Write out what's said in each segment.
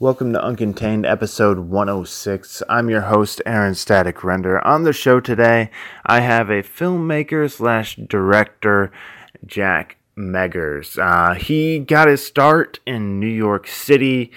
Welcome to Uncontained episode 106. I'm your host, Aaron Static Render. On the show today, I have a filmmaker slash director, Jack Meggers. Uh, he got his start in New York City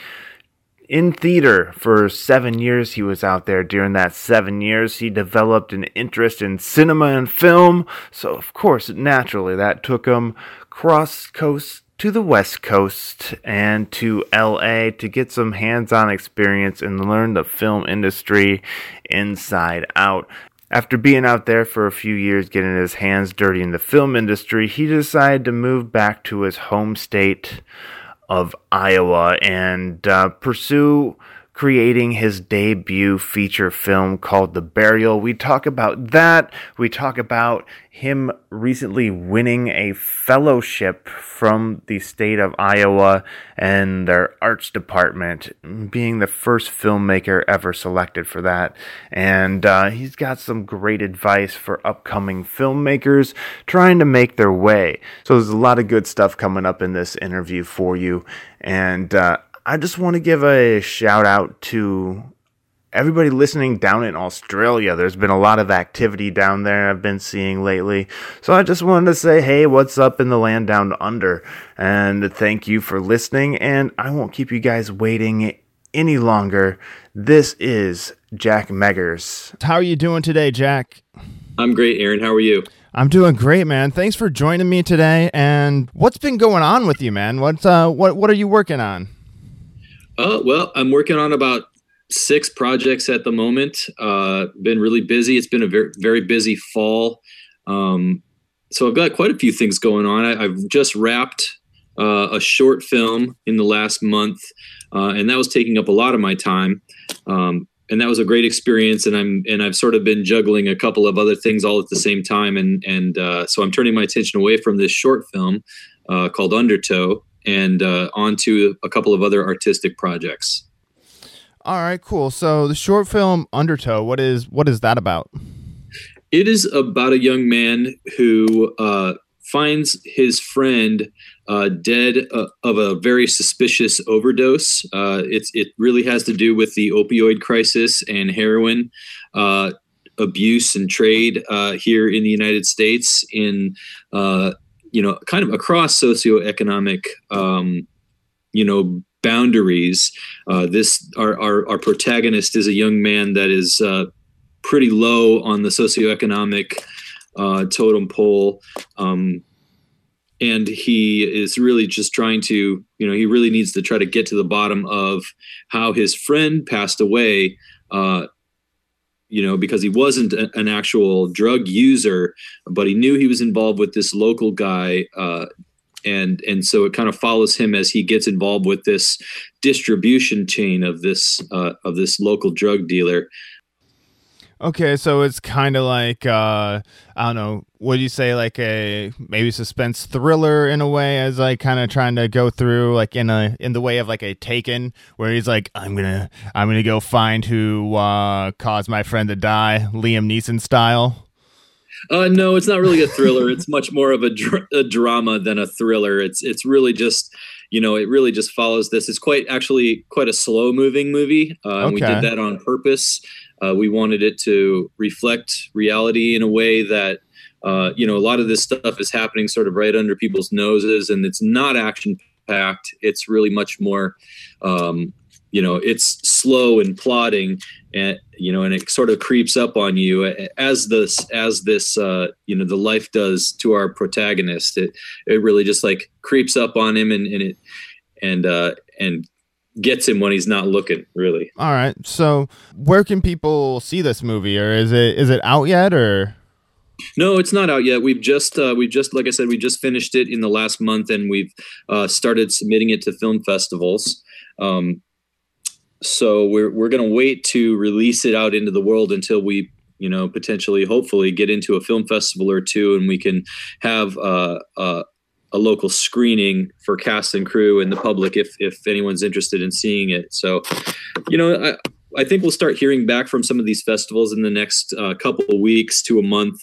in theater for seven years. He was out there during that seven years. He developed an interest in cinema and film. So, of course, naturally, that took him cross coast to the West Coast and to LA to get some hands on experience and learn the film industry inside out. After being out there for a few years, getting his hands dirty in the film industry, he decided to move back to his home state of Iowa and uh, pursue creating his debut feature film called The Burial. We talk about that. We talk about him recently winning a fellowship from the state of Iowa and their arts department, being the first filmmaker ever selected for that. And uh, he's got some great advice for upcoming filmmakers trying to make their way. So there's a lot of good stuff coming up in this interview for you. And uh, I just want to give a shout out to everybody listening down in Australia. There's been a lot of activity down there I've been seeing lately. So I just wanted to say, hey, what's up in the land down under? And thank you for listening. And I won't keep you guys waiting any longer. This is Jack Meggers. How are you doing today, Jack? I'm great, Aaron. How are you? I'm doing great, man. Thanks for joining me today. And what's been going on with you, man? What's uh what what are you working on? Uh, well, I'm working on about six projects at the moment. Uh, been really busy. It's been a very very busy fall. Um, so I've got quite a few things going on. I, have just wrapped uh, a short film in the last month, uh, and that was taking up a lot of my time. Um, and that was a great experience. And I'm and I've sort of been juggling a couple of other things all at the same time. And and uh, so I'm turning my attention away from this short film uh, called Undertow and uh, onto a couple of other artistic projects. All right, cool. So the short film Undertow, what is what is that about? It is about a young man who uh, finds his friend uh, dead uh, of a very suspicious overdose. Uh, it's it really has to do with the opioid crisis and heroin uh, abuse and trade uh, here in the United States in you know, kind of across socioeconomic, um, you know, boundaries. Uh, this our, our, our protagonist is a young man that is uh, pretty low on the socioeconomic uh, totem pole. Um, and he is really just trying to, you know, he really needs to try to get to the bottom of how his friend passed away uh, you know, because he wasn't a, an actual drug user, but he knew he was involved with this local guy. Uh, and and so it kind of follows him as he gets involved with this distribution chain of this uh, of this local drug dealer Okay, so it's kind of like uh, I don't know. Would you say like a maybe suspense thriller in a way, as like kind of trying to go through like in a in the way of like a Taken, where he's like, I'm gonna I'm gonna go find who uh, caused my friend to die, Liam Neeson style. Uh, no, it's not really a thriller. it's much more of a, dr- a drama than a thriller. It's it's really just you know it really just follows this. It's quite actually quite a slow moving movie. Uh, okay. We did that on purpose. Uh, we wanted it to reflect reality in a way that uh, you know a lot of this stuff is happening sort of right under people's noses, and it's not action packed. It's really much more, um, you know, it's slow and plodding, and you know, and it sort of creeps up on you as this as this uh, you know the life does to our protagonist. It it really just like creeps up on him, and, and it and uh, and gets him when he's not looking really. All right. So where can people see this movie? Or is it is it out yet or? No it's not out yet. We've just uh, we've just like i said we just finished it in the last month and we've uh, started submitting it to film festivals. Um, so we're, we're going to wait to release it out into the world until we you know potentially hopefully get into a film festival or two and we can have uh, uh a local screening for cast and crew and the public if if anyone's interested in seeing it. So, you know, I, I think we'll start hearing back from some of these festivals in the next uh, couple of weeks to a month,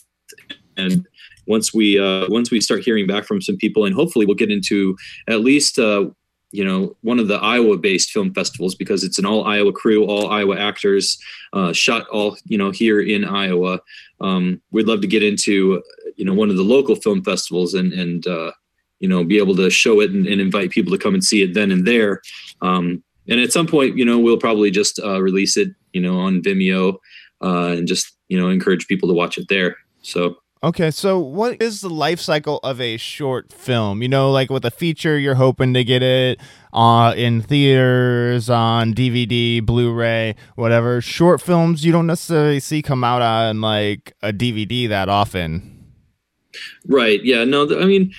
and once we uh, once we start hearing back from some people, and hopefully we'll get into at least uh, you know one of the Iowa-based film festivals because it's an all Iowa crew, all Iowa actors, uh, shot all you know here in Iowa. Um, we'd love to get into you know one of the local film festivals and and uh, you know be able to show it and, and, invite people to come and see it then and there. Um, and at some point, you know, we'll probably just uh, release it, you know, on Vimeo uh, and just you know encourage people to watch it there. So Okay, so what is the life cycle of a short film? You know, like with a feature, you're hoping to get it uh, in theaters, on DVD, Blu-ray, whatever. Short films, you don't necessarily see come out on like a DVD that often. Right. Yeah. No. I mean,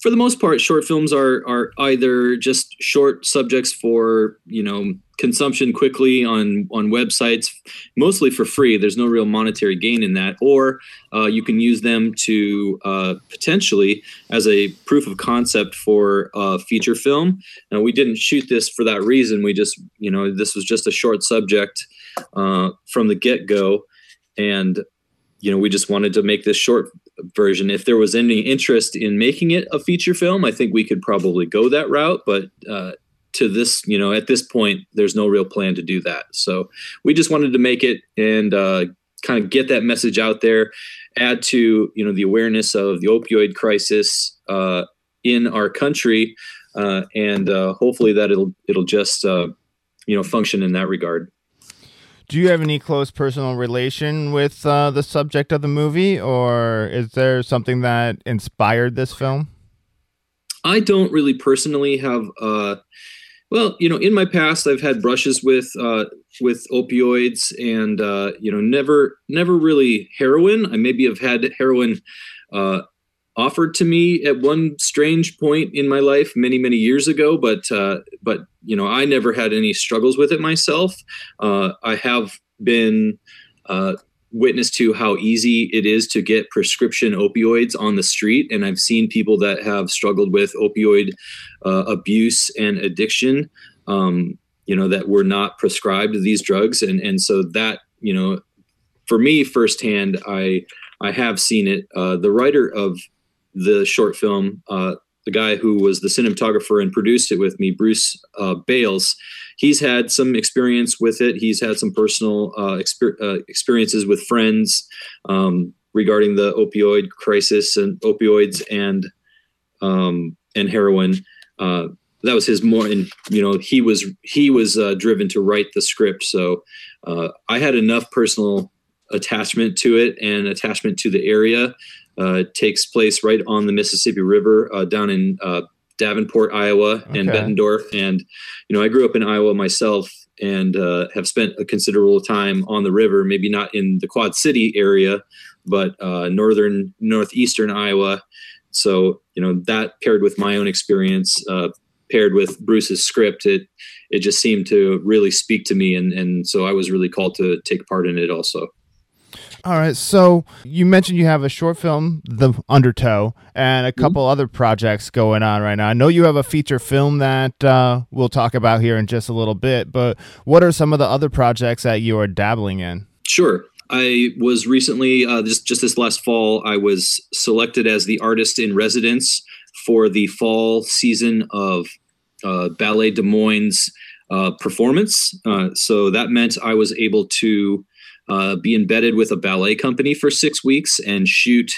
for the most part, short films are are either just short subjects for you know consumption quickly on on websites, mostly for free. There's no real monetary gain in that, or uh, you can use them to uh, potentially as a proof of concept for a feature film. Now, we didn't shoot this for that reason. We just you know this was just a short subject uh, from the get go, and you know we just wanted to make this short version. If there was any interest in making it a feature film, I think we could probably go that route. But uh, to this, you know, at this point, there's no real plan to do that. So we just wanted to make it and uh, kind of get that message out there, add to you know the awareness of the opioid crisis uh, in our country, uh, and uh, hopefully that it'll it'll just uh, you know function in that regard. Do you have any close personal relation with uh, the subject of the movie, or is there something that inspired this film? I don't really personally have. Uh, well, you know, in my past, I've had brushes with uh, with opioids, and uh, you know, never never really heroin. I maybe have had heroin uh, offered to me at one strange point in my life many many years ago but uh, but you know i never had any struggles with it myself uh, i have been uh, witness to how easy it is to get prescription opioids on the street and i've seen people that have struggled with opioid uh, abuse and addiction um, you know that were not prescribed these drugs and and so that you know for me firsthand i I have seen it. Uh, the writer of the short film, uh, the guy who was the cinematographer and produced it with me, Bruce uh, Bales, he's had some experience with it. He's had some personal uh, exper- uh, experiences with friends um, regarding the opioid crisis and opioids and um, and heroin. Uh, that was his more, and you know, he was he was uh, driven to write the script. So I had enough personal attachment to it and attachment to the area uh, takes place right on the Mississippi River uh, down in uh, Davenport, Iowa, okay. and Bettendorf. And you know, I grew up in Iowa myself and uh, have spent a considerable time on the river. Maybe not in the Quad City area, but uh, northern northeastern Iowa. So you know that paired with my own experience, uh, paired with Bruce's script, it it just seemed to really speak to me, and and so I was really called to take part in it also. All right. So you mentioned you have a short film, The Undertow, and a mm-hmm. couple mm-hmm. other projects going on right now. I know you have a feature film that uh, we'll talk about here in just a little bit, but what are some of the other projects that you are dabbling in? Sure. I was recently, uh, just, just this last fall, I was selected as the artist in residence for the fall season of uh, Ballet Des Moines uh, performance. Uh, so that meant I was able to uh, be embedded with a ballet company for six weeks and shoot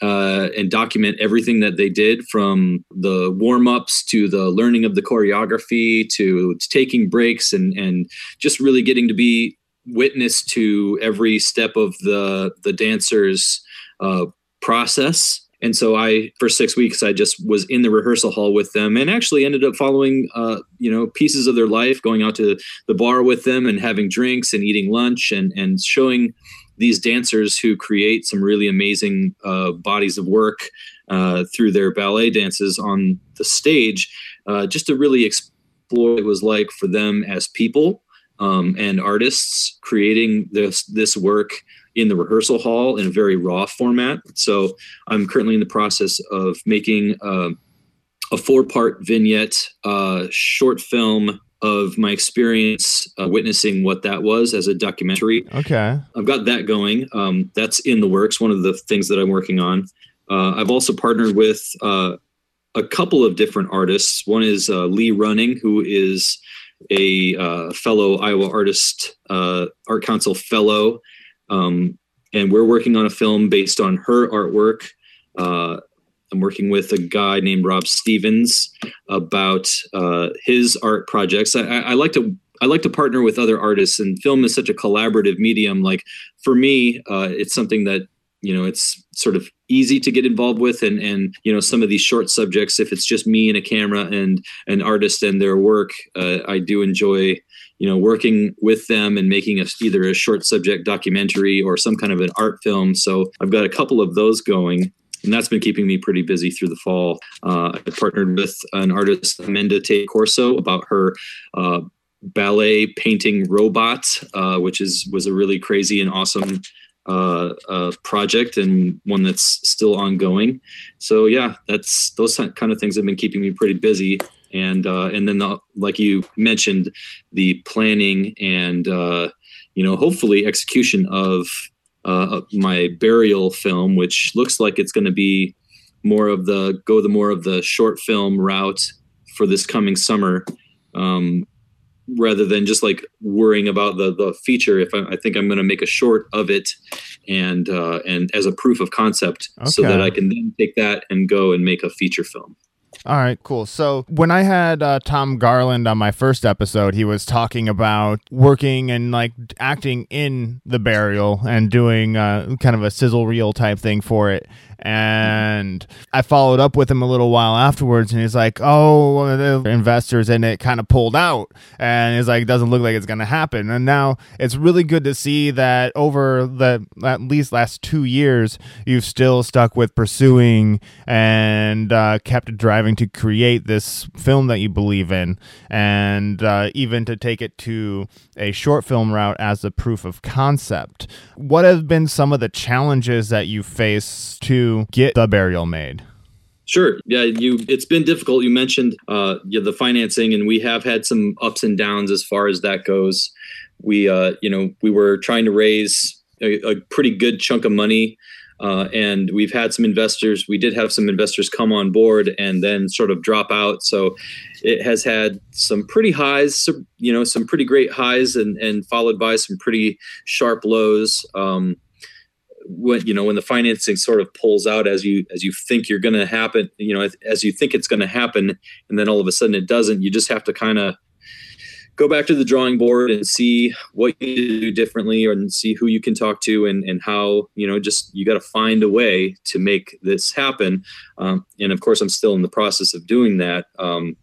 uh, and document everything that they did from the warm ups to the learning of the choreography to, to, taking breaks and, and just really getting to be witness to every step of the, the dancer's uh, process and so i for six weeks i just was in the rehearsal hall with them and actually ended up following uh, you know pieces of their life going out to the bar with them and having drinks and eating lunch and and showing these dancers who create some really amazing uh, bodies of work uh, through their ballet dances on the stage uh, just to really explore what it was like for them as people um, and artists creating this this work in the rehearsal hall in a very raw format. So I'm currently in the process of making uh, a four part vignette uh, short film of my experience uh, witnessing what that was as a documentary. Okay. I've got that going. Um, that's in the works, one of the things that I'm working on. Uh, I've also partnered with uh, a couple of different artists. One is uh, Lee Running, who is a uh, fellow Iowa Artist uh, Art Council fellow, um, and we're working on a film based on her artwork. Uh, I'm working with a guy named Rob Stevens about uh, his art projects. I, I, like to I like to partner with other artists, and film is such a collaborative medium. Like for me, uh, it's something that you know it's sort of easy to get involved with and and you know some of these short subjects if it's just me and a camera and an artist and their work uh, i do enjoy you know working with them and making a, either a short subject documentary or some kind of an art film so i've got a couple of those going and that's been keeping me pretty busy through the fall uh, i partnered with an artist amanda tate corso about her uh, ballet painting robot uh, which is was a really crazy and awesome uh, uh, project and one that's still ongoing. So yeah, that's those kind of things have been keeping me pretty busy. And uh, and then the, like you mentioned, the planning and uh, you know hopefully execution of uh, my burial film, which looks like it's going to be more of the go the more of the short film route for this coming summer. Um, rather than just like worrying about the the feature if i, I think i'm going to make a short of it and uh, and as a proof of concept okay. so that i can then take that and go and make a feature film all right, cool. So when I had uh, Tom Garland on my first episode, he was talking about working and like acting in the burial and doing uh, kind of a sizzle reel type thing for it. And I followed up with him a little while afterwards, and he's like, "Oh, the investors and it kind of pulled out," and he's like, it "Doesn't look like it's going to happen." And now it's really good to see that over the at least last two years, you've still stuck with pursuing and uh, kept driving to create this film that you believe in, and uh, even to take it to a short film route as a proof of concept. What have been some of the challenges that you face to get the burial made? Sure. Yeah, you. It's been difficult. You mentioned uh, yeah, the financing, and we have had some ups and downs as far as that goes. We, uh, you know, we were trying to raise a, a pretty good chunk of money, uh, and we've had some investors. We did have some investors come on board and then sort of drop out. So it has had some pretty highs, you know, some pretty great highs, and and followed by some pretty sharp lows. Um, when you know when the financing sort of pulls out as you as you think you're going to happen you know as, you think it's going to happen and then all of a sudden it doesn't you just have to kind of go back to the drawing board and see what you do differently and see who you can talk to and, and how you know just you got to find a way to make this happen. Um, and of course i'm still in the process of doing that um,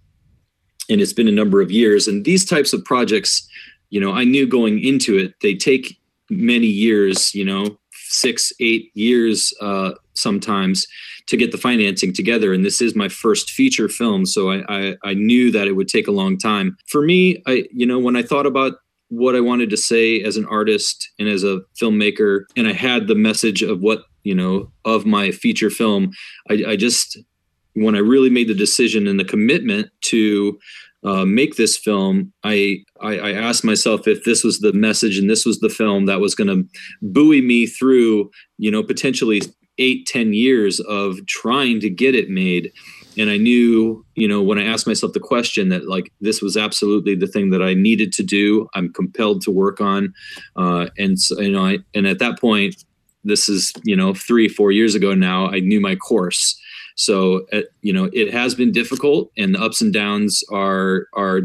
and it's been a number of years and these types of projects you know i knew going into it they take many years you know six, eight years uh, sometimes to get the financing together. And this is my first feature film, so I, I, I knew that it would take a long time. For me, I you know when I thought about what I wanted to say as an artist and as a filmmaker, and I had the message of what you know of my feature film, I, I just when I really made the decision and the commitment to uh, make this film, I, I, I asked myself if this was the message and this was the film that was going to buoy me through, you know, potentially eight, ten years of trying to get it made. And I knew, you know, when I asked myself the question that like this was absolutely the thing that I needed to do. I'm compelled to work on, uh, and so, you know, I, and at that point, this is you know three, four years ago now. I knew my course so uh, you know it has been difficult, and the ups and downs are are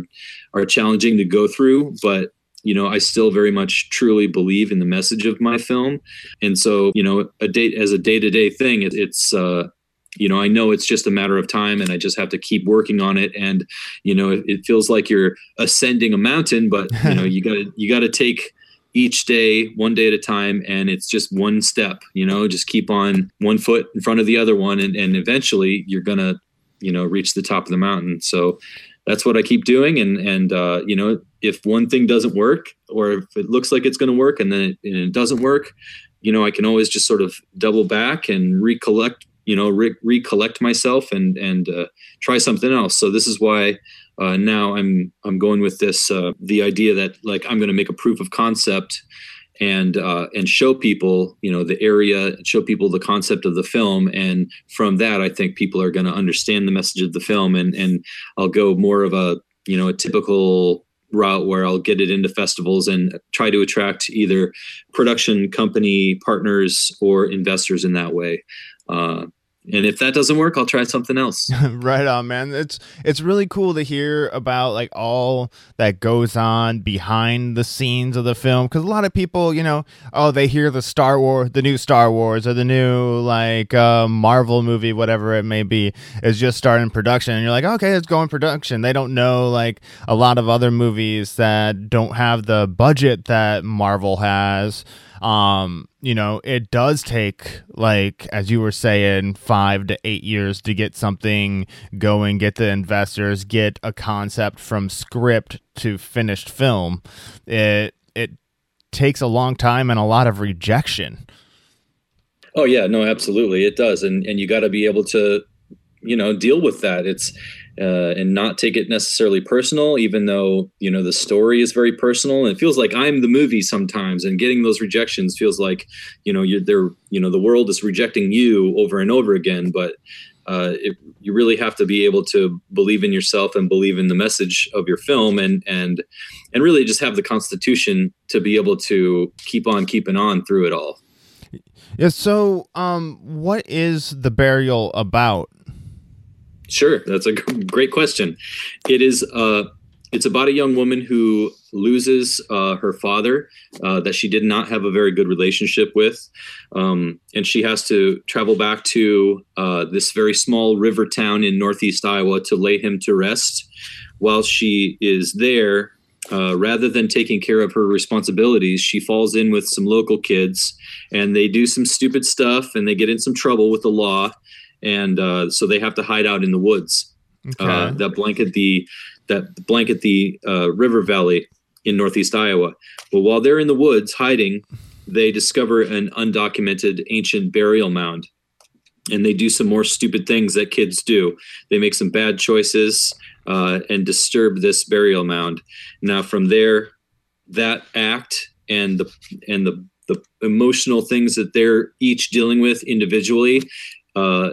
are challenging to go through, but you know i still very much truly believe in the message of my film. And so you know a date as a day-to-day thing it, it's uh you know i know it's just a matter of time and i just have to keep working on it. And you know it, it feels like you're ascending a mountain but you know you got to you got to take each day, one day at a time, and it's just one step. You know, just keep on one foot in front of the other one, and, and eventually you're gonna, you know, reach the top of the mountain. So that's what I keep doing. And and uh, you know, if one thing doesn't work, or if it looks like it's going to work and then it, and it, doesn't work, you know, I can always just sort of double back and recollect. You know, re- recollect myself and and uh, try something else. So this is why uh, now I'm I'm going with this uh, the idea that like I'm going to make a proof of concept and uh, and show people you know the area show people the concept of the film. And from that i think people are going to understand the message of the film. And and i'll go more of a you know a typical route where i'll get it into festivals and try to attract either production company partners or investors in that way. Uh, and if that doesn't work i'll try something else. Right on man. It's it's really cool to hear about like all that goes on behind the scenes of the film. Because a lot of people you know oh they hear the star wars the new star wars or the new like uh, marvel movie whatever it may be is just starting production. And you're like okay it's going production. They don't know like a lot of other movies that don't have the budget that marvel has um you know it does take like as you were saying five to eight years to get something going get the investors get a concept from script to finished film. It it takes a long time and a lot of rejection. Oh yeah. No absolutely. It does. And and you got to be able to you know deal with that. It's uh, and not take it necessarily personal, even though you know the story is very personal. And it feels like I'm the movie sometimes, and getting those rejections feels like you know you're there. You know the world is rejecting you over and over again, but uh, it, you really have to be able to believe in yourself and believe in the message of your film, and and and really just have the constitution to be able to keep on keeping on through it all. Yeah. So, um, what is the burial about? Sure, that's a great question. It is uh, it's about a young woman who loses uh, her father uh, that she did not have a very good relationship with, um, and she has to travel back to uh, this very small river town in northeast Iowa to lay him to rest. While she is there, uh, rather than taking care of her responsibilities, she falls in with some local kids, and they do some stupid stuff, and they get in some trouble with the law and uh, so they have to hide out in the woods uh, okay. uh, that blanket the that blanket the uh, river valley in northeast Iowa. But while they're in the woods hiding, they discover an undocumented ancient burial mound, and they do some more stupid things that kids do. They make some bad choices uh, and disturb this burial mound. Now, from there, that act and the and the the emotional things that they're each dealing with individually uh,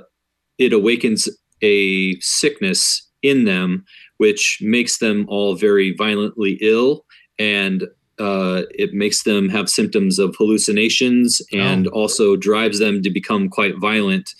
it awakens a sickness in them, which makes them all very violently ill and uh, it makes them have symptoms of hallucinations and oh. also drives them to become quite violent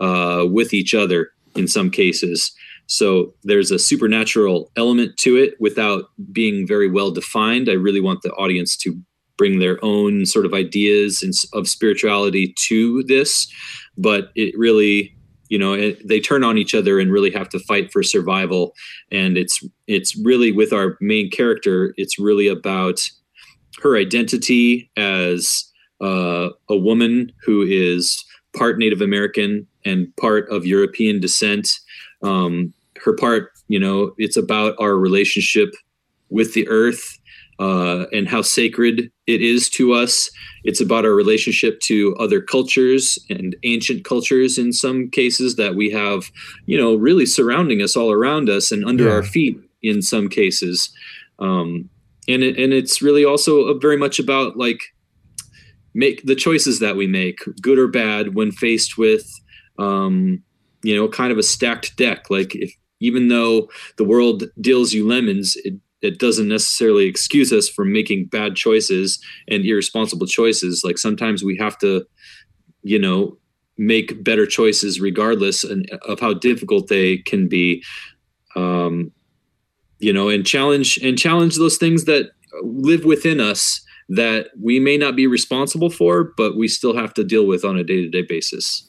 uh, with each other in some cases. So there's a supernatural element to it without being very well defined. I really want the audience to bring their own sort of ideas of spirituality to this, but it really you know it, they turn on each other and really have to fight for survival. And it's it's really with our main character it's really about her identity as uh, a woman who is part native american and part of european descent. Um, her part you know it's about our relationship with the earth uh, and how sacred it is to us. It's about our relationship to other cultures and ancient cultures in some cases that we have, you know, really surrounding us all around us and under yeah. our feet in some cases. Um, and it, and it's really also very much about like make the choices that we make, good or bad, when faced with, um, you know, kind of a stacked deck. Like if even though the world deals you lemons, it it doesn't necessarily excuse us from making bad choices and irresponsible choices. Like sometimes we have to, you know, make better choices regardless of how difficult they can be. Um, you know, and challenge and challenge those things that live within us that we may not be responsible for, but we still have to deal with on a day to day basis.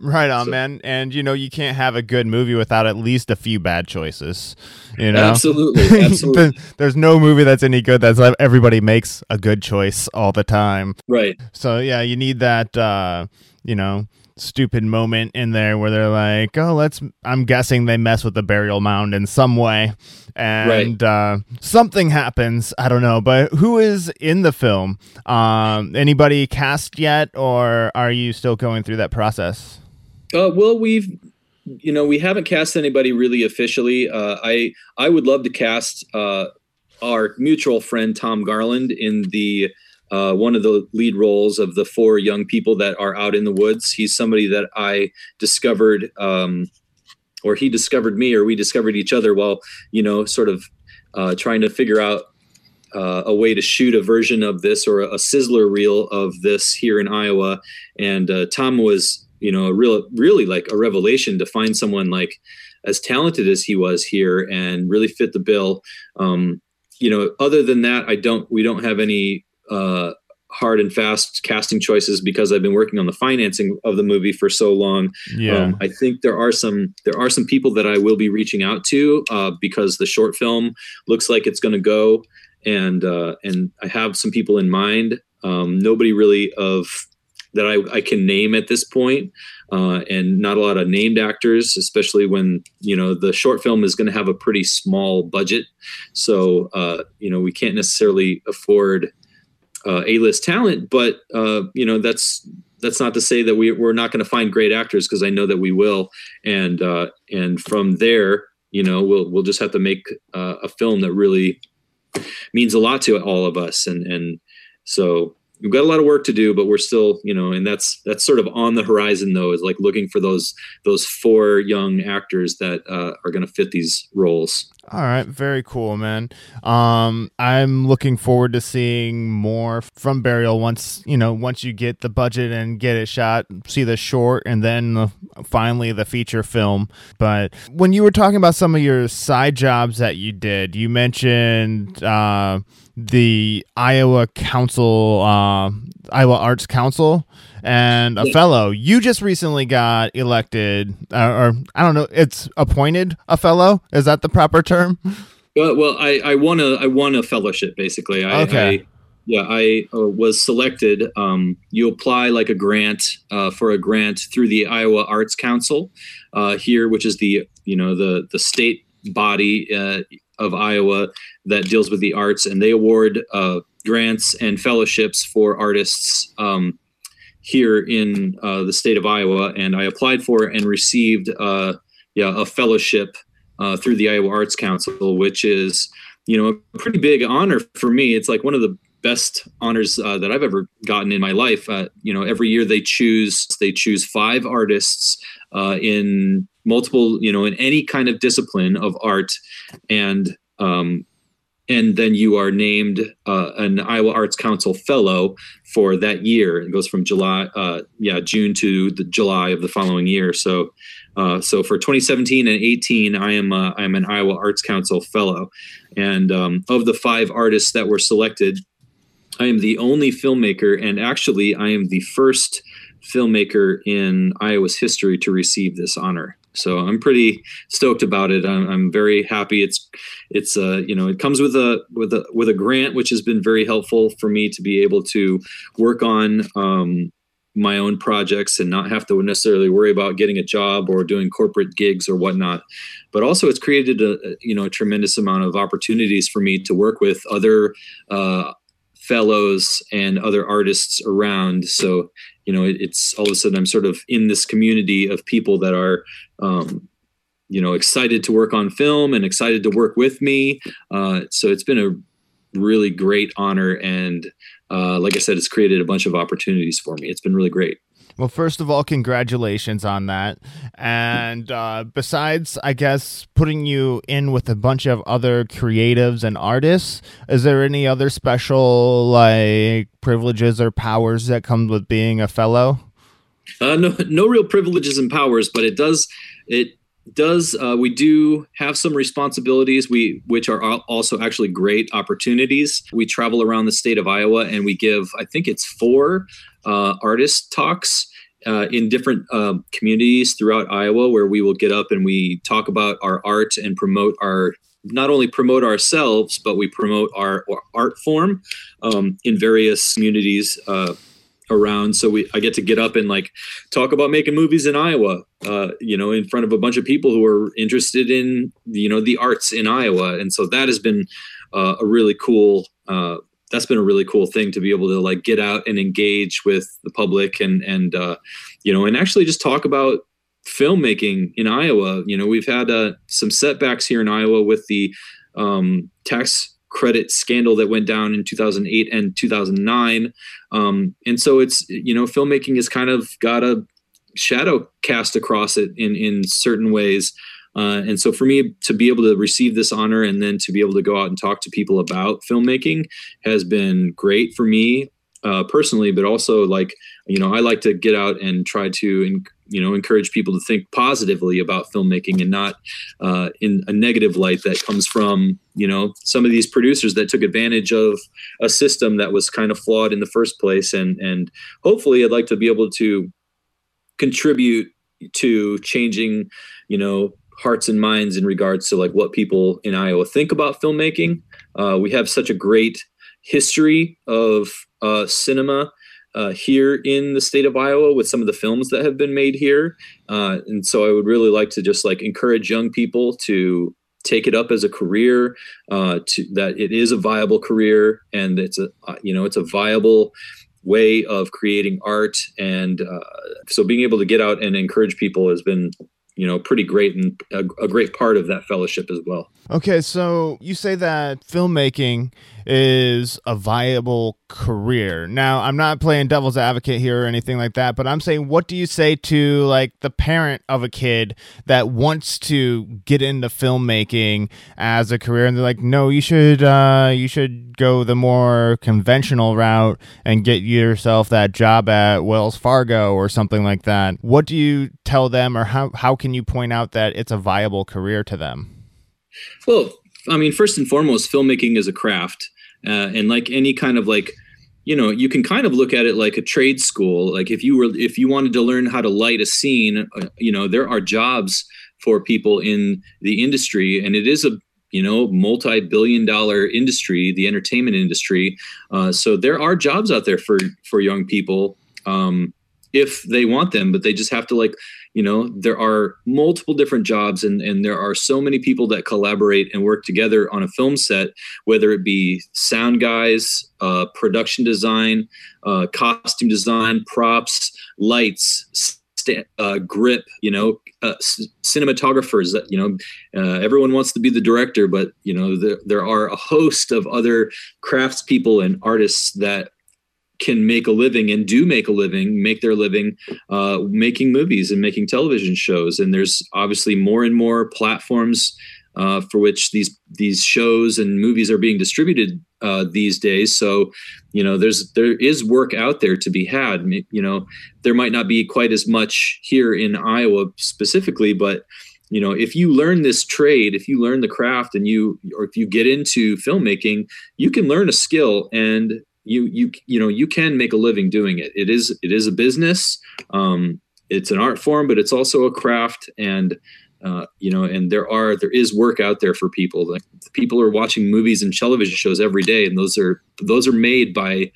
Right on, so. man. And you know, you can't have a good movie without at least a few bad choices. You know, absolutely, absolutely. There's no movie that's any good that's everybody makes a good choice all the time. Right. So yeah, you need that. uh You know, stupid moment in there where they're like, "Oh, let's." I'm guessing they mess with the burial mound in some way, and right. uh, something happens. I don't know, but who is in the film? Um, anybody cast yet, or are you still going through that process? Uh, well, we've you know we haven't cast anybody really officially. Uh, I I would love to cast uh, our mutual friend Tom Garland in the uh, one of the lead roles of the four young people that are out in the woods. He's somebody that I discovered, um, or he discovered me, or we discovered each other while, you know, sort of uh, trying to figure out uh, a way to shoot a version of this or a, a sizzler reel of this here in Iowa. And uh, Tom was, you know, a real, really like a revelation to find someone like as talented as he was here and really fit the bill. Um, you know, other than that, I don't. We don't have any uh, hard and fast casting choices because I've been working on the financing of the movie for so long. Yeah, um, I think there are some there are some people that I will be reaching out to uh, because the short film looks like it's going to go, and uh, and I have some people in mind. Um, nobody really of that I, I can name at this point, uh, and not a lot of named actors, especially when you know the short film is going to have a pretty small budget. So uh, you know we can't necessarily afford uh, A-list talent, but uh, you know that's that's not to say that we, we're not going to find great actors because I know that we will, and uh, and from there, you know, we'll we'll just have to make uh, a film that really means a lot to all of us, and and so we've got a lot of work to do, but we're still, you know, and that's that's sort of on the horizon though, is like looking for those those four young actors that uh, are going to fit these roles. All right, very cool, man. Um, I'm looking forward to seeing more from Burial once you know once you get the budget and get it shot. See the short and then the, finally the feature film. But when you were talking about some of your side jobs that you did, you mentioned. Uh, the Iowa Council, uh, Iowa Arts Council, and a fellow. You just recently got elected, uh, or I don't know, it's appointed a fellow. Is that the proper term? Well, well, I, I won a I won a fellowship basically. I, okay. I, yeah, I uh, was selected. Um, you apply like a grant uh, for a grant through the Iowa Arts Council uh, here, which is the you know the the state body uh, of Iowa that deals with the arts, and they award uh, grants and fellowships for artists um, here in uh, the state of Iowa. And I applied for and received uh, yeah, a fellowship uh, through the Iowa Arts Council, which is you know a pretty big honor for me. It's like one of the best honors uh, that I've ever gotten in my life. Uh, you know, every year they choose they choose five artists uh, in multiple, you know, in any kind of discipline of art, and um, and then you are named uh, an Iowa Arts Council Fellow for that year. It goes from July, uh, yeah, June to the July of the following year. So, uh, so for 2017 and 18, I am uh, I am an Iowa Arts Council Fellow, and um, of the five artists that were selected, I am the only filmmaker, and actually, I am the first filmmaker in Iowa's history to receive this honor. So I'm pretty stoked about it. I'm, I'm very happy. It's it's uh you know it comes with a with a with a grant which has been very helpful for me to be able to work on um, my own projects and not have to necessarily worry about getting a job or doing corporate gigs or whatnot. But also, it's created a you know a tremendous amount of opportunities for me to work with other uh, fellows and other artists around. So you know it, it's all of a sudden I'm sort of in this community of people that are um, you know excited to work on film and excited to work with me. Uh, so it's been a really great honor and uh, like I said, it's created a bunch of opportunities for me. It's been really great. Well, first of all, congratulations on that. And uh, besides, I guess, putting you in with a bunch of other creatives and artists, is there any other special, like, privileges or powers that come with being a fellow? Uh, no, no real privileges and powers, but it does, it does uh, we do have some responsibilities we which are also actually great opportunities. We travel around the state of iowa and we give i think it's four uh, artist talks uh, in different uh, communities throughout Iowa, where we will get up and we talk about our art and promote our not only promote ourselves, but we promote our, our art form um, in various communities uh, around. So we I get to get up and like talk about making movies in Iowa, uh, you know, in front of a bunch of people who are interested in you know the arts in Iowa, and so that has been uh, a really cool uh, that's been a really cool thing to be able to like get out and engage with the public and and uh, you know and actually just talk about filmmaking in Iowa. You know, we've had uh, some setbacks here in Iowa with the um, tax credit scandal that went down in 2008 and 2009. Um, and so it's, you know, filmmaking has kind of got a shadow cast across it in, in certain ways. Uh, and so for me to be able to receive this honor and then to be able to go out and talk to people about filmmaking has been great for me uh, personally, but also like, you know, I like to get out and try to, you know, encourage people to think positively about filmmaking and not uh, in a negative light that comes from, you know, some of these producers that took advantage of a system that was kind of flawed in the first place. And, and hopefully I'd like to be able to contribute to changing, you know, hearts and minds in regards to like what people in Iowa think about filmmaking. Uh, we have such a great history of uh, cinema uh, here in the state of Iowa with some of the films that have been made here, uh, and so I would really like to just like encourage young people to take it up as a career, uh, to that it is a viable career and it's a uh, you know it's a viable way of creating art and so being able to get out and encourage people has been you know pretty great and a, a, great part of that fellowship as well. Okay so you say that filmmaking is a viable career. Now i'm not playing devil's advocate here or anything like that but i'm saying what do you say to like the parent of a kid that wants to get into filmmaking as a career? And they're like no you should uh you should go the more conventional route and get yourself that job at wells fargo or something like that. What do you tell them or how, how can you point out that it's a viable career to them? Well i mean first and foremost filmmaking is a craft uh, and like any kind of like you know you can kind of look at it like a trade school. Like if you were if you wanted to learn how to light a scene uh, you know there are jobs for people in the industry and it is a you know multi-billion dollar industry the entertainment industry. Uh, so there are jobs out there for for young people. Um, if they want them but they just have to like you know there are multiple different jobs and, and there are so many people that collaborate and work together on a film set whether it be sound guys uh, production design uh, costume design props lights uh, grip you know uh, c- cinematographers that you know uh, everyone wants to be the director but you know there, there are a host of other craftspeople and artists that can make a living and do make a living, make their living uh, making movies and making television shows. And there's obviously more and more platforms uh, for which these these shows and movies are being distributed uh, these days. So, you know, there's there is work out there to be had. You know, there might not be quite as much here in Iowa specifically, but you know if you learn this trade if you learn the craft and you or if you get into filmmaking you can learn a skill and you you you know you can make a living doing it. It is it is a business. Um, it's an art form but it's also a craft and uh, you know and there are there is work out there for people. Like people are watching movies and television shows every day and those are those are made by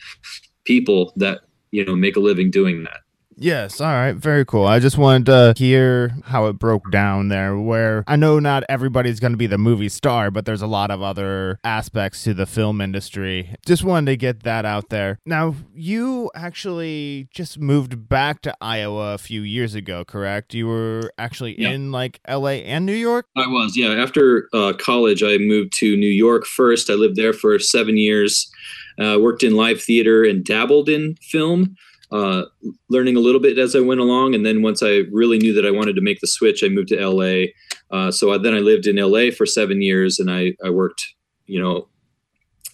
people that you know make a living doing that Yes, all right, very cool. I just wanted to hear how it broke down there, where I know not everybody's going to be the movie star, but there's a lot of other aspects to the film industry. Just wanted to get that out there. Now, you actually just moved back to Iowa a few years ago, correct? You were actually yeah. in like LA and New York? I was, yeah. After uh, college, I moved to New York first. I lived there for seven years, uh, worked in live theater and dabbled in film uh, learning a little bit as I went along. And then once I really knew that I wanted to make the switch, I moved to LA. Uh, so I, then I lived in LA for seven years and I, I worked, you know,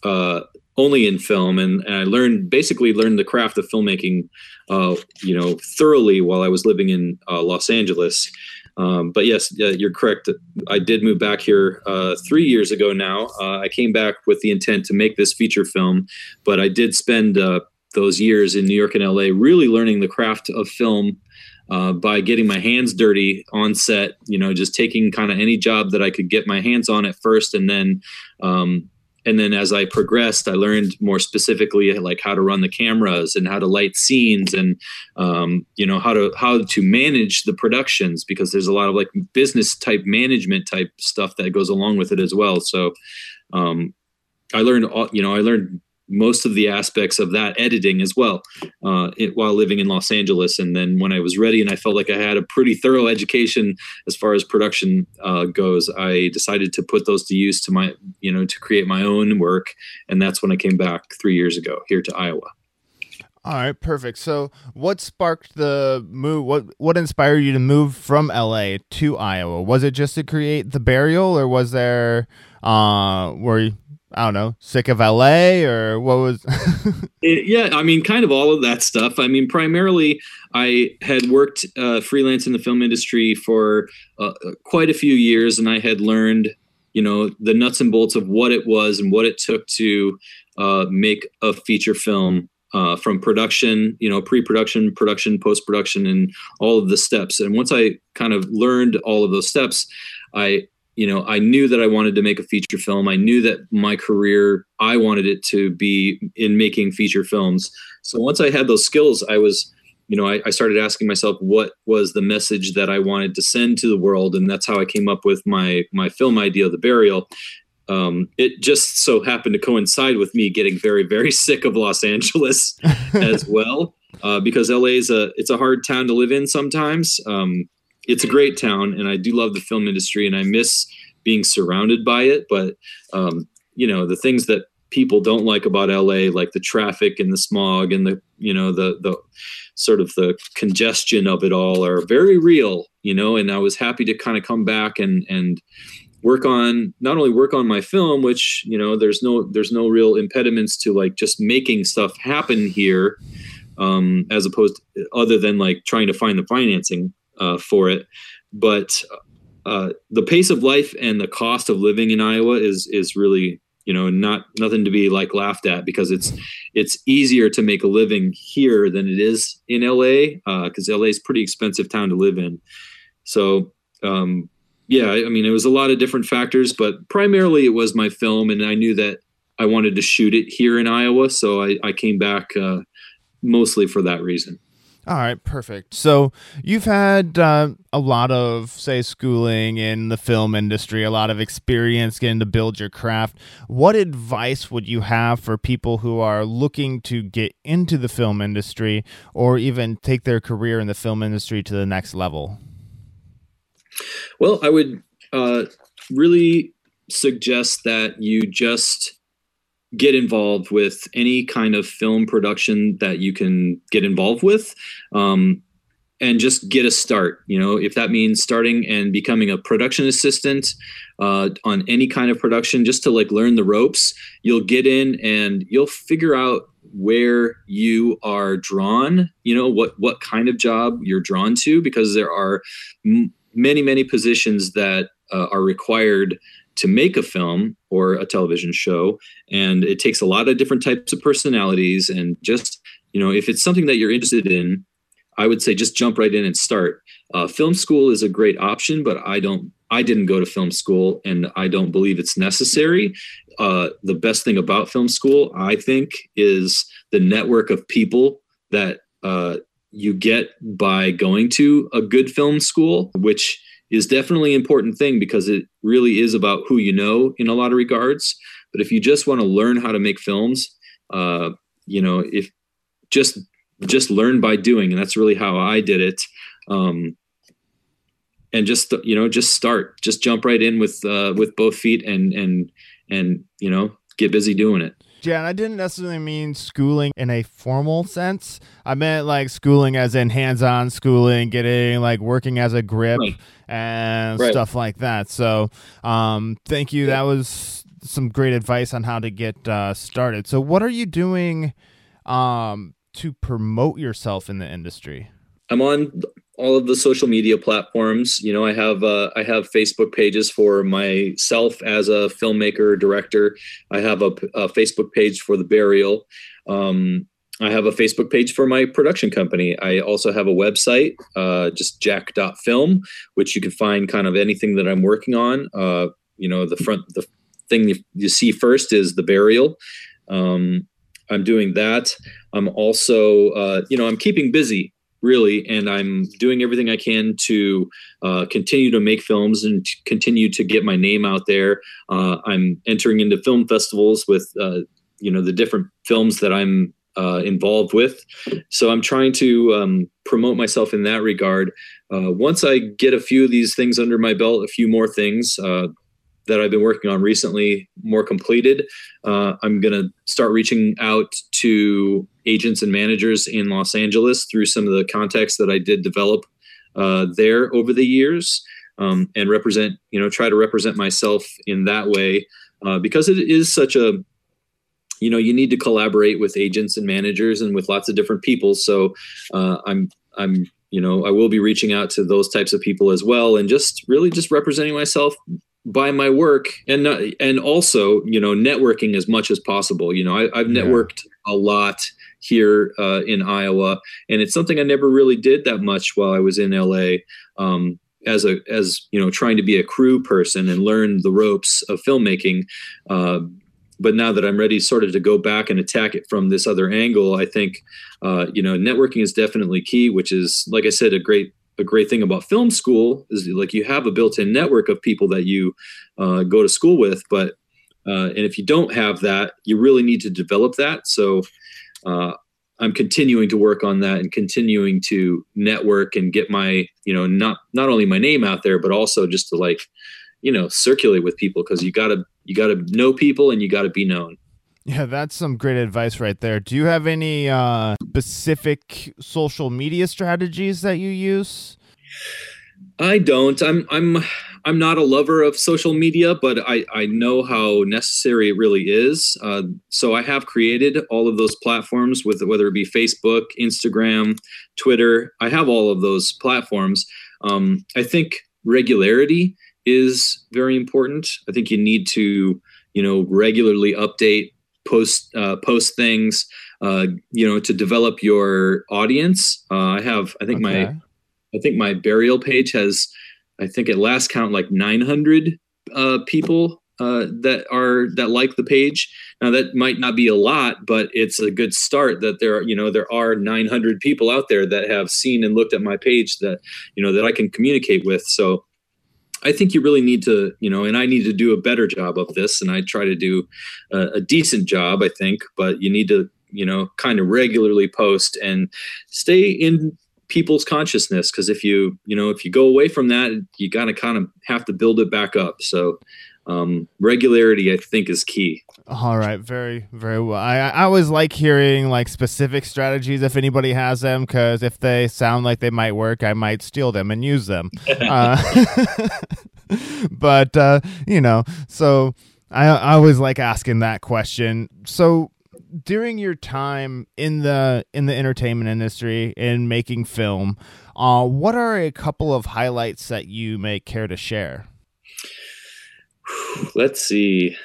uh, only in film. And, and, I learned basically learned the craft of filmmaking, uh, you know, thoroughly while I was living in uh, Los Angeles. Um, but yes, you're correct. I did move back here uh, three years ago now. Uh, I came back with the intent to make this feature film, but I did spend uh, those years in New York and LA, really learning the craft of film uh, by getting my hands dirty on set. You know, just taking kind of any job that I could get my hands on at first, and then um, and then as I progressed, I learned more specifically like how to run the cameras and how to light scenes and um, you know how to how to manage the productions because there's a lot of like business type management type stuff that goes along with it as well. So um, I learned all you know I learned most of the aspects of that editing as well uh, it, while living in Los Angeles. And then when I was ready and I felt like I had a pretty thorough education as far as production uh, goes, I decided to put those to use to my, you know, to create my own work. And that's when I came back three years ago here to Iowa. All right, perfect. So, what sparked the move? What what inspired you to move from LA to Iowa? Was it just to create the burial, or was there uh, were you, I don't know, sick of LA or what was? it, yeah, I mean, kind of all of that stuff. I mean, primarily, I had worked uh, freelance in the film industry for uh, quite a few years, and I had learned, you know, the nuts and bolts of what it was and what it took to uh, make a feature film. Uh, from production, you know, pre-production, production, post-production, and all of the steps. And once I kind of learned all of those steps, I you know, I knew that I wanted to make a feature film. I knew that my career, I wanted it to be in making feature films. So once I had those skills, I was, you know, I, I, started asking myself what was the message that I wanted to send to the world, and that's how I came up with my my film idea, The Burial. Um, it just so happened to coincide with me getting very, very sick of Los Angeles as well, uh, because LA is a it's a hard town to live in sometimes. Um, it's a great town, and I do love the film industry, and I miss being surrounded by it. But um, you know, the things that people don't like about LA, like the traffic and the smog and the you know the the sort of the congestion of it all, are very real. You know, and I was happy to kind of come back and and work on not only work on my film which you know there's no there's no real impediments to like just making stuff happen here um, as opposed to, other than like trying to find the financing uh, for it. But uh, the pace of life and the cost of living in Iowa is is really you know not nothing to be like laughed at because it's it's easier to make a living here than it is in LA because uh, LA is pretty expensive town to live in. So um, yeah, I mean it was a lot of different factors, but primarily it was my film, and I knew that I wanted to shoot it here in Iowa, so I, I came back uh, mostly for that reason. All right, perfect. So you've had uh, a lot of, say, schooling in the film industry, a lot of experience getting to build your craft. What advice would you have for people who are looking to get into the film industry or even take their career in the film industry to the next level? Well, I would uh, really suggest that you just get involved with any kind of film production that you can get involved with um, and just get a start you know? If that means starting and becoming a production assistant uh, on any kind of production just to like learn the ropes you'll get in and you'll figure out where you are drawn you know what what kind of job you're drawn to because there are m- many many positions that uh, are required to make a film or a television show and it takes a lot of different types of personalities and just you know if it's something that you're interested in i would say just jump right in and start. Uh, film school is a great option but i don't i didn't go to film school and i don't believe it's necessary. Uh, the best thing about film school i think is the network of people that uh, you get by going to a good film school which is definitely an important thing because it really is about who you know in a lot of regards. But if you just want to learn how to make films, uh, you know, if just just learn by doing, and that's really how I did it. Um, and just you know, just start, just jump right in with uh, with both feet, and and and you know, get busy doing it. Yeah, and I didn't necessarily mean schooling in a formal sense. I meant like schooling as in hands-on schooling, getting like working as a grip right. and right. stuff like that. So, um, thank you. That was some great advice on how to get uh, started. So, what are you doing um, to promote yourself in the industry? I'm on all of the social media platforms. You know, I have uh, I have Facebook pages for myself as a filmmaker director. I have a, a Facebook page for the burial. Um, I have a Facebook page for my production company. I also have a website, uh, just jack.film, which you can find kind of anything that I'm working on. Uh, you know, the front, the thing you, you see first is the burial. Um, I'm doing that. I'm also, uh, you know, I'm keeping busy really and i'm doing everything i can to uh, continue to make films and continue to get my name out there uh, i'm entering into film festivals with uh, you know the different films that I'm uh, involved with. So I'm trying to um, promote myself in that regard. Uh, once I get a few of these things under my belt, a few more things uh, that I've been working on recently, more completed, uh, I'm going to start reaching out to agents and managers in Los Angeles through some of the contacts that I did develop uh, there over the years. Um, and represent, you know, try to represent myself in that way uh, because it is such a you know you need to collaborate with agents and managers and with lots of different people so uh, i'm i'm you know i will be reaching out to those types of people as well and just really just representing myself by my work and uh, and also you know networking as much as possible you know I, have networked yeah. a lot here uh, in iowa and it's something i never really did that much while i was in la um, as a as you know trying to be a crew person and learn the ropes of filmmaking uh, but now that I'm ready sort of to go back and attack it from this other angle, I think, uh, you know, networking is definitely key, which is, like I said, a great, a great thing about film school is like you have a built-in network of people that you uh, go to school with, but, uh, and if you don't have that, you really need to develop that. So, uh, I'm continuing to work on that and continuing to network and get my, you know, not, not only my name out there, but also just to like, you know, circulate with people because you got to you got to know people and you got to be known. Yeah, that's some great advice right there. Do you have any uh, specific social media strategies that you use? I don't. I'm I'm I'm not a lover of social media, but I I know how necessary it really is. Uh, so I have created all of those platforms with whether it be Facebook, Instagram, Twitter. I have all of those platforms. Um, I think regularity is very important. I think you need to, you know, regularly update, post uh, post things, uh, you know, to develop your audience. Uh, I have, I think okay. my, I think my burial page has, I think at last count like 900 uh, people uh, that are that like the page. Now that might not be a lot, but it's a good start. That there, are, you know, there are 900 people out there that have seen and looked at my page that you know that I can communicate with. So I think you really need to, you know, and I need to do a better job of this, and I try to do a, a decent job, I think. But you need to, you know, kind of regularly post and stay in people's consciousness because if you, you know, if you go away from that, you gotta kind of have to build it back up. So um, regularity i think is key. All right very very well. I, I always like hearing like specific strategies if anybody has them because if they sound like they might work i might steal them and use them. Uh, but uh, you know so I, I always like asking that question. So during your time in the in the entertainment industry in making film uh, what are a couple of highlights that you may care to share let's see.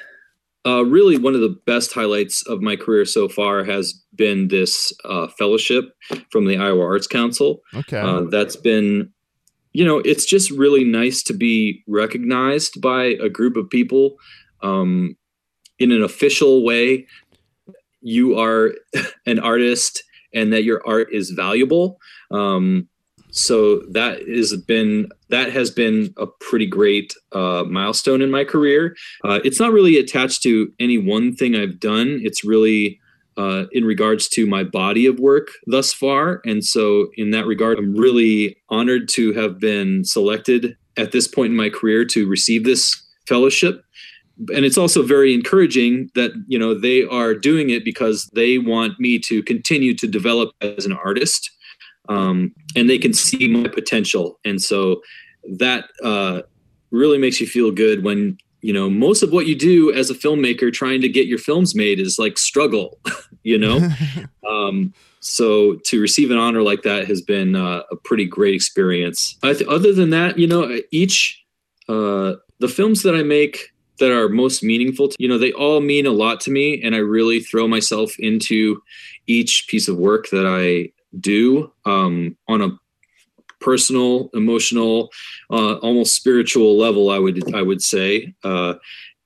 Uh, really, one of the best highlights of my career so far has been this uh, fellowship from the Iowa Arts Council. Okay. Uh, that's been, you know, it's just really nice to be recognized by a group of people um, in an official way. You are an artist and that your art is valuable. Um, so that has been that has been a pretty great uh, milestone in my career. Uh, it's not really attached to any one thing I've done. It's really uh, in regards to my body of work thus far, and so in that regard, I'm really honored to have been selected at this point in my career to receive this fellowship and it's also very encouraging that you know they are doing it because they want me to continue to develop as an artist um, and they can see my potential. And so that uh, really makes you feel good when you know most of what you do as a filmmaker trying to get your films made is like struggle you know? Um, so to receive an honor like that has been uh, a pretty great experience. Th- other than that you know each uh, the films that i make that are most meaningful to, you know they all mean a lot to me. And i really throw myself into each piece of work that i do um, on a personal, emotional, uh, almost spiritual level. I would I would say, uh,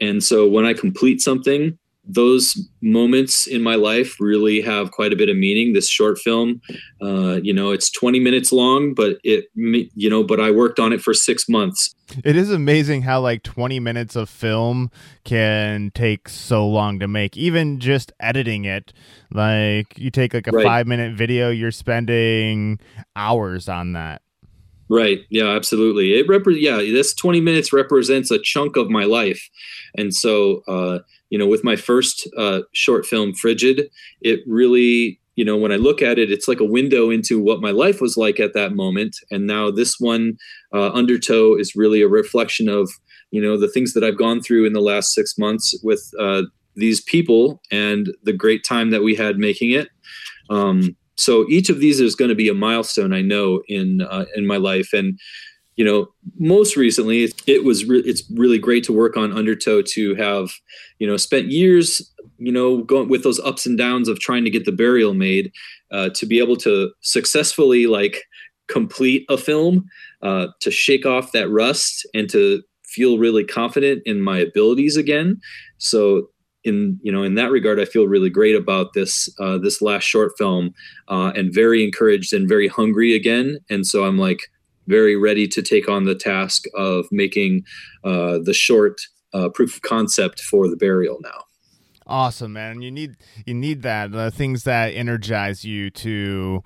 and so when I complete something, those moments in my life really have quite a bit of meaning. This short film, uh, you know, it's 20 minutes long, but it, you know, but I worked on it for six months. It is amazing how like 20 minutes of film can take so long to make, even just editing it. Like you take like a right. five minute video, you're spending hours on that. Right. Yeah, absolutely. It rep- yeah, this 20 minutes represents a chunk of my life. And so, uh, you know, with my first uh, short film, Frigid, it really, you know, when I look at it, it's like a window into what my life was like at that moment. And now this one, uh, Undertow, is really a reflection of, you know, the things that I've gone through in the last six months with uh, these people and the great time that we had making it. Um, so each of these is going to be a milestone I know in uh, in my life and you know most recently it was re- it's really great to work on undertow to have you know spent years you know going with those ups and downs of trying to get the burial made uh, to be able to successfully like complete a film uh, to shake off that rust and to feel really confident in my abilities again so in you know in that regard, I feel really great about this uh, this last short film, uh, and very encouraged and very hungry again. And so I'm like very ready to take on the task of making uh, the short uh, proof of concept for the burial now. Awesome, man. You need you need that the things that energize you to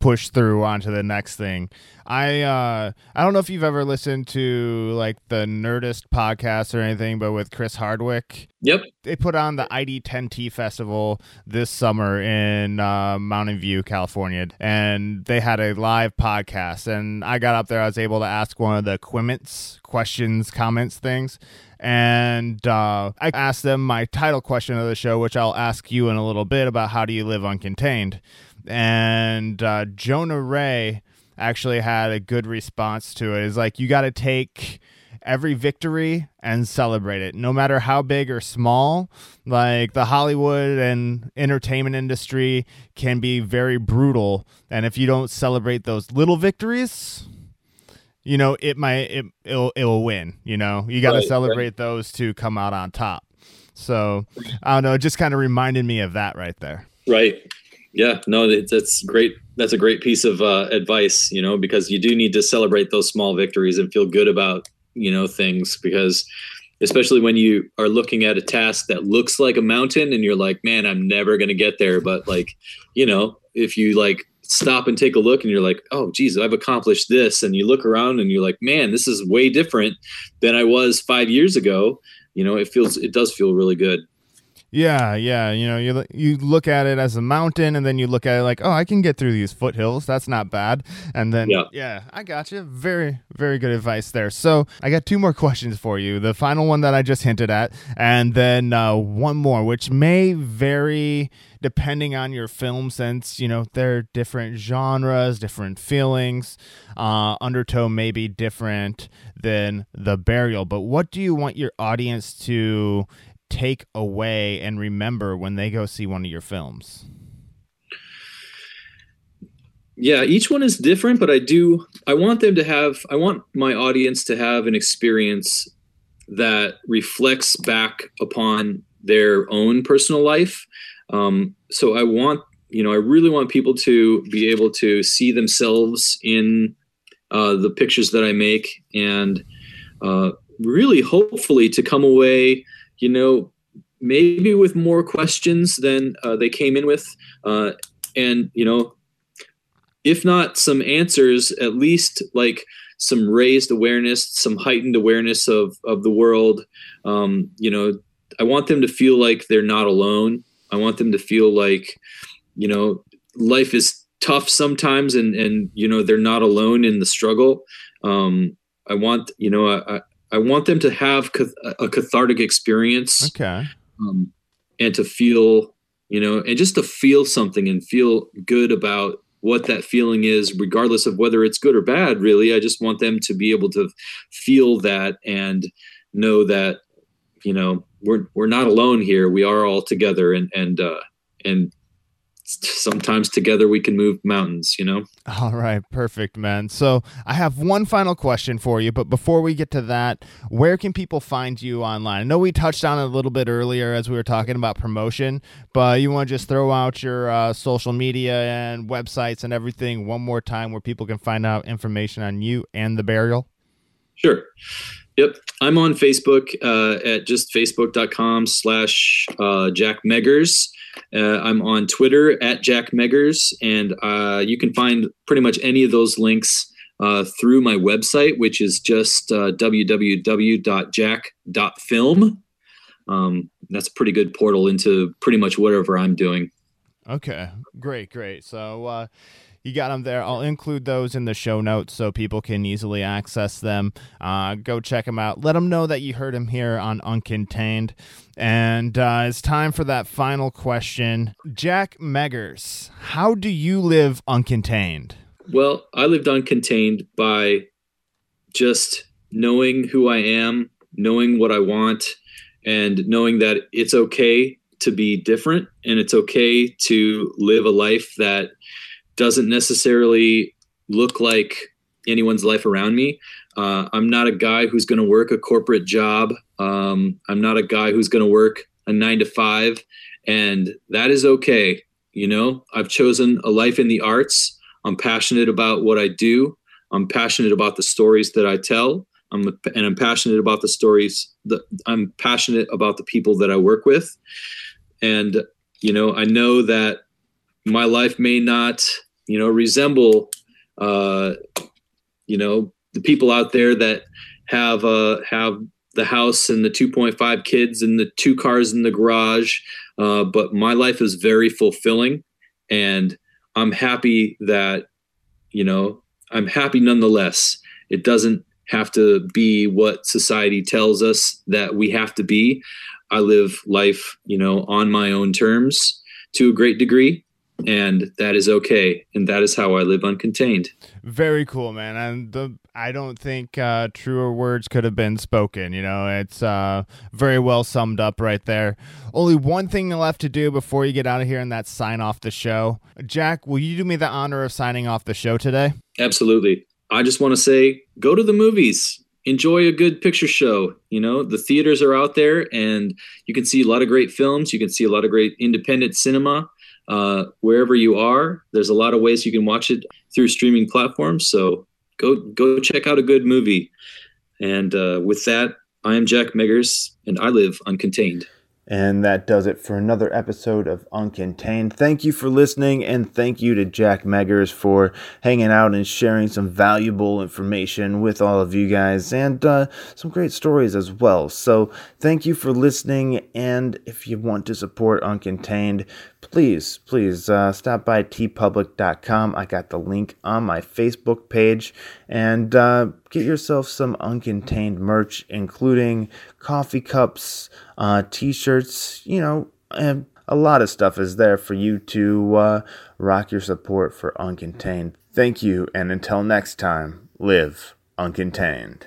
push through onto the next thing. I uh I don't know if you've ever listened to like the Nerdist podcast or anything, but with Chris Hardwick. Yep. They put on the ID10T festival this summer in uh, Mountain View, California, and they had a live podcast. And I got up there, I was able to ask one of the Quiments questions, comments things. And uh, I asked them my title question of the show, which I'll ask you in a little bit about how do you live uncontained and uh, Jonah Ray actually had a good response to it. Is like you got to take every victory and celebrate it, no matter how big or small. Like the Hollywood and entertainment industry can be very brutal, and if you don't celebrate those little victories, you know it might it it'll, it'll win. You know you got to right, celebrate right. those to come out on top. So I don't know. It just kind of reminded me of that right there. Right. Yeah, no, that's great. That's a great piece of uh, advice, you know, because you do need to celebrate those small victories and feel good about, you know, things because especially when you are looking at a task that looks like a mountain and you're like, man, I'm never going to get there. But like, you know, if you like stop and take a look and you're like, oh, geez, I've accomplished this. And you look around and you're like, man, this is way different than I was five years ago. You know, it feels, it does feel really good. Yeah, yeah. You know, you you look at it as a mountain, and then you look at it like, oh, I can get through these foothills. That's not bad. And then, yeah, yeah I got you. Very, very good advice there. So I got two more questions for you. The final one that I just hinted at, and then uh, one more, which may vary depending on your film since you know they're different genres different feelings uh, undertow may be different than the burial but what do you want your audience to take away and remember when they go see one of your films? Yeah, each one is different, but I do I want them to have I want my audience to have an experience that reflects back upon their own personal life. Um, so I want you know I really want people to be able to see themselves in uh, the pictures that I make and uh, really hopefully to come away you know, maybe with more questions than uh, they came in with. Uh, and, you know, if not some answers, at least like some raised awareness, some heightened awareness of, of the world. Um, you know, I want them to feel like they're not alone. I want them to feel like, you know, life is tough sometimes and, and, you know, they're not alone in the struggle. Um, I want, you know, I, I want them to have a cathartic experience. Okay. Um, and to feel, you know, and just to feel something and feel good about what that feeling is, regardless of whether it's good or bad, really. I just want them to be able to feel that and know that, you know, we're, we're not alone here. We are all together and, and, uh, and sometimes together we can move mountains, you know? All right, perfect, man. So I have one final question for you, but before we get to that, where can people find you online? I know we touched on it a little bit earlier as we were talking about promotion, but you want to just throw out your uh, social media and websites and everything one more time where people can find out information on you and the burial? Sure. Yep. I'm on Facebook uh, at just facebook.com slash uh, Jack Meggers. Uh, I'm on Twitter at Jack Meggers, and uh, you can find pretty much any of those links uh, through my website, which is just uh, www.jack.film. Um, that's a pretty good portal into pretty much whatever I'm doing. Okay, great, great. So, uh, you got them there. I'll include those in the show notes so people can easily access them. Uh, go check them out. Let them know that you heard him here on Uncontained. And uh, it's time for that final question. Jack Meggers, how do you live uncontained? Well, I lived uncontained by just knowing who I am, knowing what I want, and knowing that it's okay to be different and it's okay to live a life that doesn't necessarily look like anyone's life around me. Uh, I'm not a guy who's going to work a corporate job. Um, I'm not a guy who's going to work a nine to five, and that is okay. You know, I've chosen a life in the arts. I'm passionate about what I do. I'm passionate about the stories that I tell. I'm and I'm passionate about the stories that I'm passionate about the people that I work with. And you know, I know that my life may not, you know, resemble, uh, you know, the people out there that have uh, have the house and the 2.5 kids and the two cars in the garage. Uh, but my life is very fulfilling, and I'm happy that, you know, I'm happy nonetheless. It doesn't have to be what society tells us that we have to be. I live life, you know, on my own terms to a great degree and that is okay and that is how i live uncontained. Very cool man. And the i don't think uh, truer words could have been spoken you know? It's uh, very well summed up right there. Only one thing left to do before you get out of here and that's sign off the show. Jack will you do me the honor of signing off the show today? Absolutely. I just want to say go to the movies. Enjoy a good picture show you know? The theaters are out there and you can see a lot of great films. You can see a lot of great independent cinema uh, wherever you are. There's a lot of ways you can watch it through streaming platforms. So go go check out a good movie. And uh, with that, I am Jack Meggers, and I live uncontained. And that does it for another episode of Uncontained. Thank you for listening, and thank you to Jack Meggers for hanging out and sharing some valuable information with all of you guys and uh, some great stories as well. So, thank you for listening. And if you want to support Uncontained, please, please uh, stop by teepublic.com. I got the link on my Facebook page and uh, get yourself some uncontained merch, including coffee cups, uh, t shirts, you know, and a lot of stuff is there for you to uh, rock your support for Uncontained. Thank you, and until next time, live uncontained.